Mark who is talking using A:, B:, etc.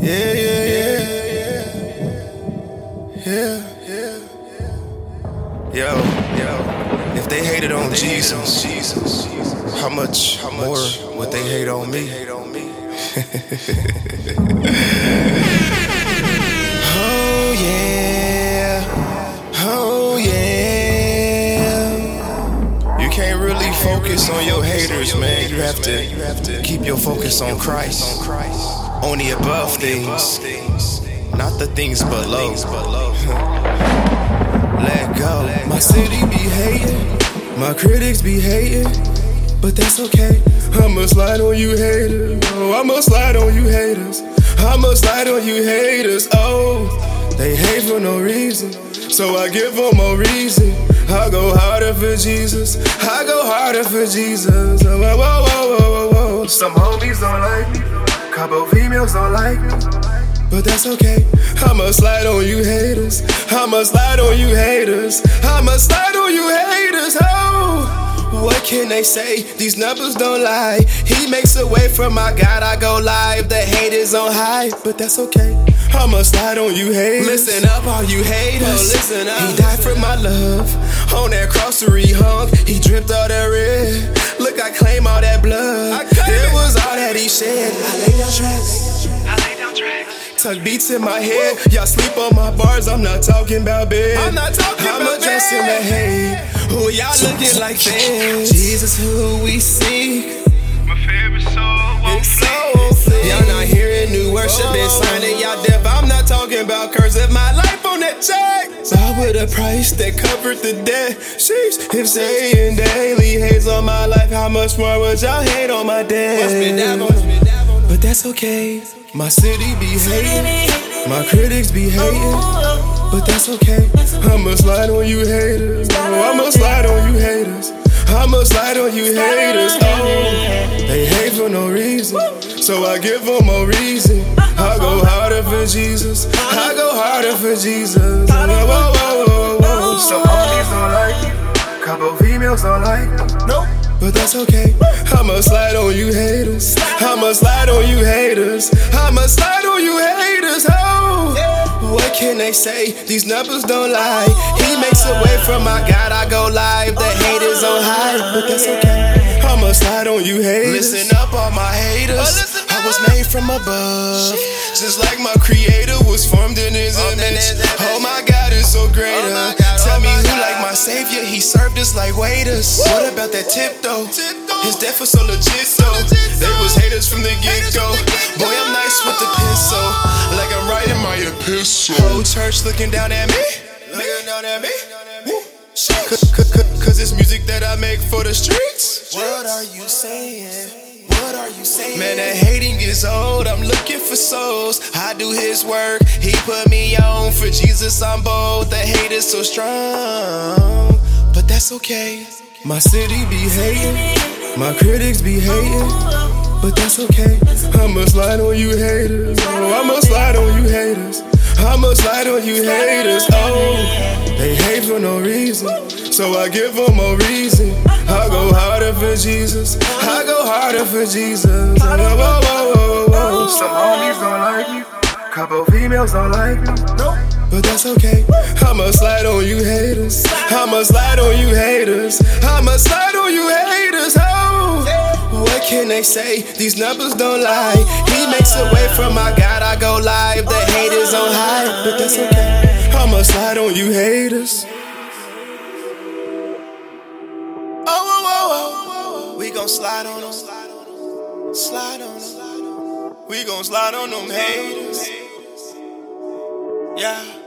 A: Yeah, yeah, yeah. Yeah, yeah. Yeah. Yo, yo. If they hated on Jesus, Jesus, how much, how more would they hate on me? oh yeah, oh yeah. You can't really focus on your haters, man. You have to keep your focus on Christ, on the above things, not the things below. Let go. My city be hating, my critics be hating, but that's okay. I'ma slide on you haters. Oh, I'ma slide on you haters. I'ma slide on you haters. Oh, they hate for no reason, so I give them a reason. I go harder for Jesus. I go harder for Jesus. Oh, whoa, whoa, whoa, whoa, whoa. Some homies don't like me, couple females don't like me. But that's okay. I'ma slide on you haters. I'ma slide on you haters. I'ma slide on you haters. Oh, what can they say? These numbers don't lie. He makes a way from my God. I go live. The haters on high, but that's okay. I'ma slide on you haters. Listen up, all you haters. Oh, listen up. He died for my love. On that cross he hung, he Tuck beats in my head. Y'all sleep on my bars. I'm not talking about bed. I'm not talking about. I'm about addressing the hate. Who y'all looking like fans? Jesus, who we seek.
B: My favorite soul won't
A: It's
B: flee.
A: so sick. Y'all not hearing new worship. Been signing y'all deaf. I'm not talking about cursive. My life on that check. Bought with a price that covered the debt. Sheesh. If saying daily hates on my life, how much more would y'all hate on my debt? That's okay. My city be hating. My critics be hating. But that's okay. I'ma slide on you haters. Oh, I'ma slide on you haters. I'ma slide on you haters. Oh, they hate for no reason. So I give them a reason. I go harder for Jesus. I go harder for Jesus. Whoa, whoa, whoa, whoa, whoa. Some homies don't like. Couple females don't like. Nope. But that's okay. I'ma slide on you haters. I'ma slide on you haters. I'ma slide on you haters. Oh, what can they say? These numbers don't lie. He makes a way from my God. I go live. The haters on high, but that's okay. I'ma slide on you haters. Listen up, all my haters. Oh, I was made from above, just like my Creator was formed in His image. Oh my God, it's so great. uh. Tell me who like my Savior? He served us like waiters. What about that tip though? His death was so legit though. They was haters from the get go. Boy, I'm nice with the pencil, like I'm writing my epistle. Whole church looking down at me, looking down at me. Woo. Cause, cause- cause it's music that I make for the streets. What are you saying? What are you saying? Man, that hating is old. I'm looking for souls. I do his work. He put me on for Jesus. I'm bold. The hate is so strong. But that's okay. My city be hating. My critics be hating. But that's okay. I'ma slide on you haters. Oh, I'ma slide on you haters. I'ma slide on you haters. Oh, they hate for no reason. So I give them a reason. I go harder for Jesus. I go harder for Jesus. Whoa, whoa, whoa, whoa. Some homies don't like me. Couple females don't like me. No. But that's okay. I'ma slide on you haters. I'ma slide on you haters. I'ma slide on you haters. Say? These numbers don't lie. He makes a way from my God. I go live. The haters on high, but that's okay. I'ma slide on you haters. Oh, whoa, whoa, whoa. We gon' slide on them. Slide on them. We gon' slide on them haters. Yeah.